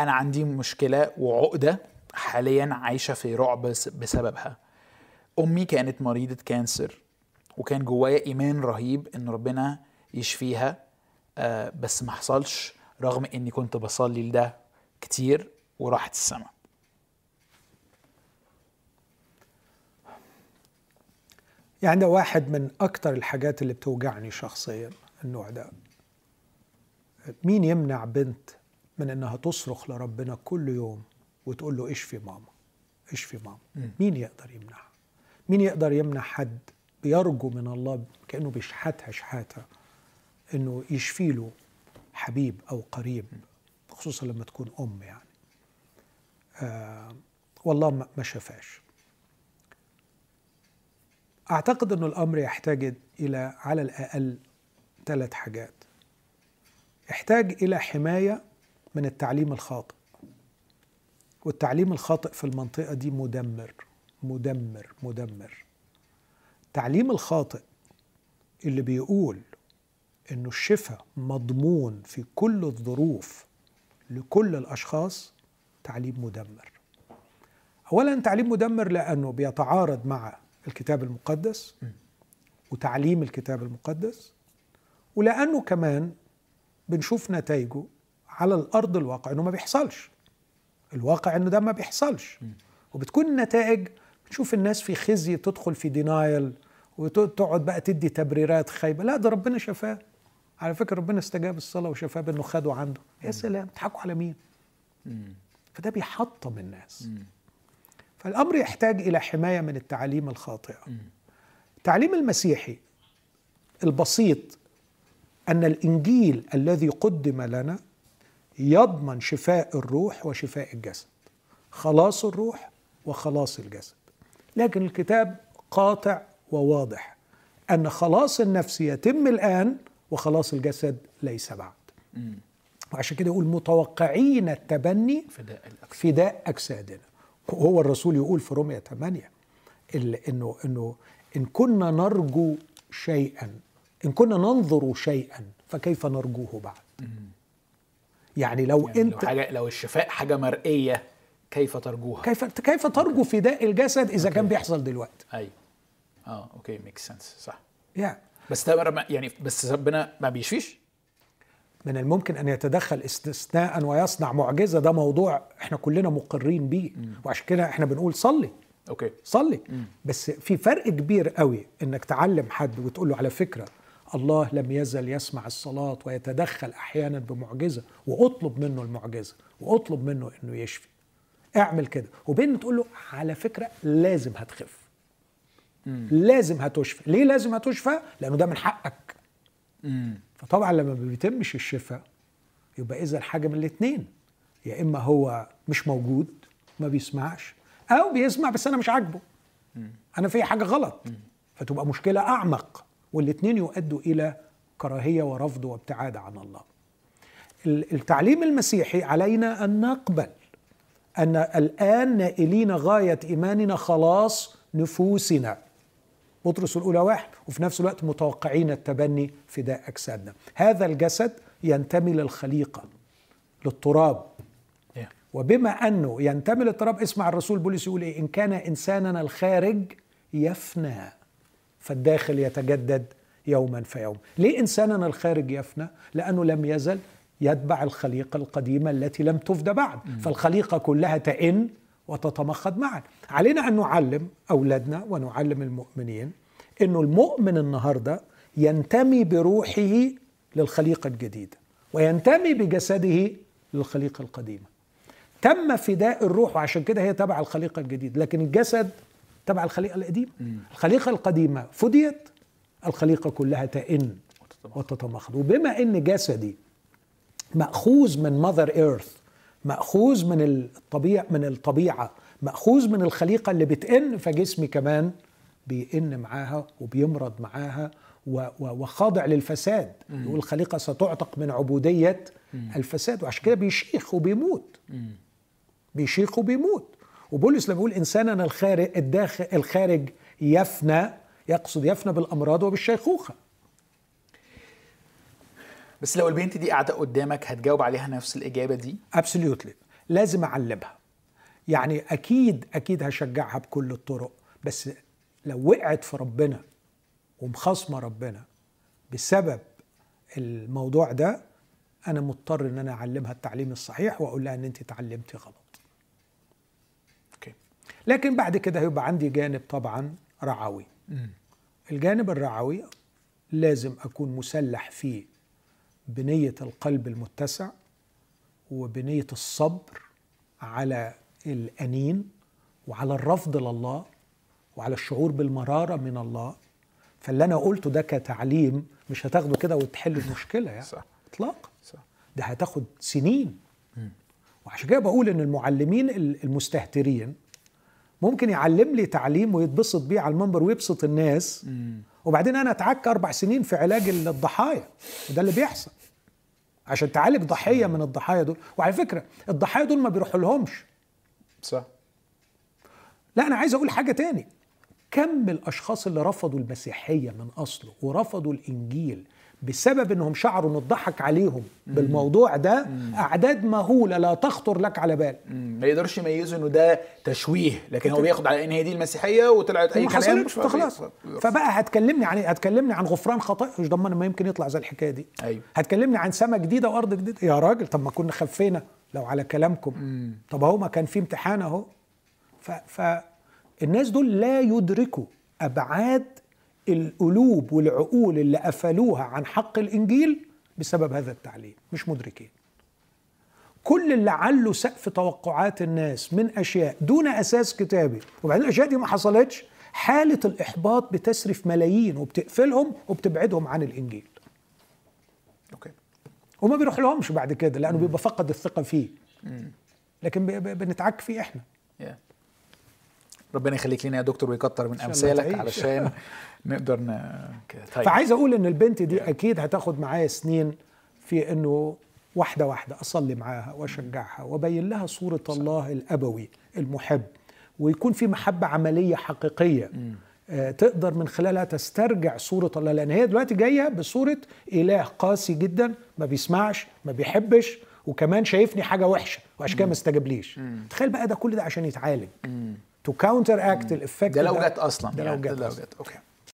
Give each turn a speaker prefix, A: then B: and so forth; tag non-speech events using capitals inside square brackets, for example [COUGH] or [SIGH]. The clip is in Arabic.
A: أنا عندي مشكلة وعقدة حاليا عايشة في رعب بس- بسببها. أمي كانت مريضة كانسر وكان جوايا إيمان رهيب إن ربنا يشفيها آه، بس ما حصلش رغم إني كنت بصلي لده كتير وراحت السما.
B: يعني ده واحد من أكتر الحاجات اللي بتوجعني شخصيا النوع ده. مين يمنع بنت من إنها تصرخ لربنا كل يوم وتقول له اشفي ماما؟ اشفي ماما؟ مين يقدر يمنعها؟ مين يقدر يمنع حد بيرجو من الله كأنه بيشحتها شحاتة إنه يشفي له حبيب أو قريب خصوصا لما تكون أم يعني. آه والله ما شافاش أعتقد أن الأمر يحتاج إلى على الأقل ثلاث حاجات. يحتاج إلى حماية من التعليم الخاطئ. والتعليم الخاطئ في المنطقة دي مدمر مدمر مدمر. التعليم الخاطئ اللي بيقول إنه الشفاء مضمون في كل الظروف لكل الأشخاص تعليم مدمر. اولا تعليم مدمر لأنه بيتعارض مع الكتاب المقدس وتعليم الكتاب المقدس ولأنه كمان بنشوف نتائجه على الأرض الواقع إنه ما بيحصلش. الواقع إنه ده ما بيحصلش. وبتكون النتائج بتشوف الناس في خزي تدخل في دينايل وتقعد بقى تدي تبريرات خايبة. لا ده ربنا شفاه. على فكرة ربنا استجاب الصلاة وشفاه بأنه خده عنده. يا سلام. تضحكوا على مين؟ فده بيحطم الناس. فالأمر يحتاج إلى حماية من التعاليم الخاطئة. التعليم المسيحي البسيط أن الإنجيل الذي قدم لنا يضمن شفاء الروح وشفاء الجسد. خلاص الروح وخلاص الجسد. لكن الكتاب قاطع وواضح أن خلاص النفس يتم الآن وخلاص الجسد ليس بعد. وعشان كده يقول متوقعين التبني
A: فداء الأكثر
B: فداء اجسادنا وهو الرسول يقول في رومية 8 ال- انه إنه إن كنا نرجو شيئا إن كنا ننظر شيئا فكيف نرجوه بعد؟ يعني لو
A: يعني
B: انت
A: لو حاجة لو الشفاء حاجة مرئية كيف ترجوها؟
B: كيف كيف ترجو فداء الجسد إذا كان بيحصل دلوقتي؟
A: أيوه آه okay make sense صح.
B: يعني
A: بس يعني بس ربنا ما بيشفيش؟
B: من الممكن أن يتدخل استثناء ويصنع معجزة ده موضوع إحنا كلنا مقرين بيه. وعشان كده إحنا بنقول صلي.
A: okay.
B: صلي. بس في فرق كبير قوي إنك تعلم حد وتقول له على فكرة الله لم يزل يسمع الصلاة ويتدخل أحيانا بمعجزة وأطلب منه المعجزة وأطلب منه إنه يشفي. اعمل كده. وبين تقول له على فكرة لازم هتخف. لازم هتشفى. ليه لازم هتشفى؟ لأنه ده من حقك. فطبعا لما ما بيتمش الشفاء يبقى إذا حاجة من الاثنين يا إما هو مش موجود ما بيسمعش أو بيسمع بس أنا مش عاجبه. أنا في حاجة غلط. فتبقى مشكلة أعمق. والاثنين يؤدوا إلى كراهية ورفض وابتعاد عن الله. ال- التعليم المسيحي علينا أن نقبل أن الآن نائلين غاية إيماننا خلاص نفوسنا. بطرس الأولى واحد وفي نفس الوقت متوقعين التبني فداء أجسادنا. هذا الجسد ينتمي للخليقة للتراب. وبما أنه ينتمي للتراب اسمع الرسول بولس يقول إيه؟ إن كان إنساننا الخارج يفنى. فالداخل يتجدد يوما فيوم. ليه إنساننا الخارج يفنى؟ لأنه لم يزل يتبع الخليقة القديمة التي لم تفدى بعد. فالخليقة كلها تئن وتتمخض معا. علينا أن نعلم أولادنا ونعلم المؤمنين إنه المؤمن النهارده ينتمي بروحه للخليقة الجديدة وينتمي بجسده للخليقة القديمة. تم فداء الروح وعشان كده هي تبع الخليقة الجديدة لكن الجسد تبع الخليقة القديمة. الخليقة القديمة فديت الخليقة كلها تئن وتتمخض. وبما إن جسدي مأخوذ من ماذر ايرث مأخوذ من الطبيعه من الطبيعة مأخوذ من الخليقة اللي بتئن فجسمي كمان بيئن معاها وبيمرض معاها وخاضع للفساد. يقول الخليقه ستعتق من عبودية الفساد. وعشان كده بيشيخ وبيموت. بيشيخ وبيموت. وبولس لما بيقول إنساننا الخارج الداخل الخارج يفنى يقصد يفنى بالأمراض وبالشيخوخة.
A: بس لو البنت دي قاعدة قدامك هتجاوب عليها نفس الإجابة دي؟
B: ابسوليوتلي لازم أعلمها. يعني أكيد أكيد هشجعها بكل الطرق بس لو وقعت في ربنا ومخاصمة ربنا بسبب الموضوع ده أنا مضطر إن أنا أعلمها التعليم الصحيح وأقول لها إن أنت اتعلمتي غلط. لكن بعد كده هيبقى عندي جانب طبعا رعوي. الجانب الرعوي لازم أكون مسلح فيه بنية القلب المتسع وبنية الصبر على الأنين وعلى الرفض لله وعلى الشعور بالمرارة من الله. فاللي أنا قلته ده كتعليم مش هتاخده كده وتحل المشكلة يعني.
A: صح.
B: اطلاقا.
A: صح.
B: ده هتاخد سنين. وعشان كده بقول إن المعلمين المستهترين ممكن يعلم لي تعليم ويتبسط بيه على المنبر ويبسط الناس. وبعدين أنا اتعك أربع سنين في علاج الضحايا. وده اللي بيحصل. عشان تعالج ضحية من الضحايا دول. وعلى فكرة الضحايا دول ما بيروحوا لهمش
A: صح.
B: لا أنا عايز أقول حاجة تاني. كم الأشخاص اللي رفضوا المسيحية من أصله ورفضوا الإنجيل بسبب إنهم شعروا ان اتضحك عليهم بالموضوع ده أعداد مهولة لا تخطر لك على بال.
A: مم. ما يقدرش يميزوا إنه ده تشويه لكن هو بياخد على إن هي دي المسيحية وطلعت
B: أي
A: كلام
B: خلاص. فبقى هتكلمني عن هتكلمني عن غفران خطايا مش ضمن ما يمكن يطلع زي الحكاية دي؟
A: أيوه.
B: هتكلمني عن سما جديدة وأرض جديدة. يا راجل طب ما كنا خفينا لو على كلامكم. طب أهو ما كان في امتحان أهو. فالناس دول لا يدركوا أبعاد القلوب والعقول اللي قفلوها عن حق الإنجيل بسبب هذا التعليم مش مدركين. كل اللي علوا سقف توقعات الناس من أشياء دون أساس كتابي وبعدين الأشياء دي ما حصلتش حالة الإحباط بتسرف ملايين وبتقفلهم وبتبعدهم عن الإنجيل.
A: أوكي.
B: وما بيروح لهمش بعد كده لأنه بيبقى فقد الثقة فيه. لكن بنتعك فيه إحنا.
A: Yeah. ربنا يخليك لنا يا دكتور ويكتر من
B: أمثالك.
A: علشان [LAUGHS] نقدر ن... كده. طيب.
B: فعايز أقول إن البنت دي أكيد هتاخد معايا سنين في إنه واحدة واحدة أصلي معاها وأشجعها وأبين لها صورة الله الأبوي المحب ويكون في محبة عملية حقيقية. آه، تقدر من خلالها تسترجع صورة الله لأن هي دلوقتي جاية بصورة إله قاسي جدا ما بيسمعش ما بيحبش وكمان شايفني حاجة وحشة وعشان كده ما استجابليش. تخيل بقى ده كل ده عشان يتعالج. to counteract ال effect
A: ده لو جت أصلا.
B: ده لو. جت
A: okay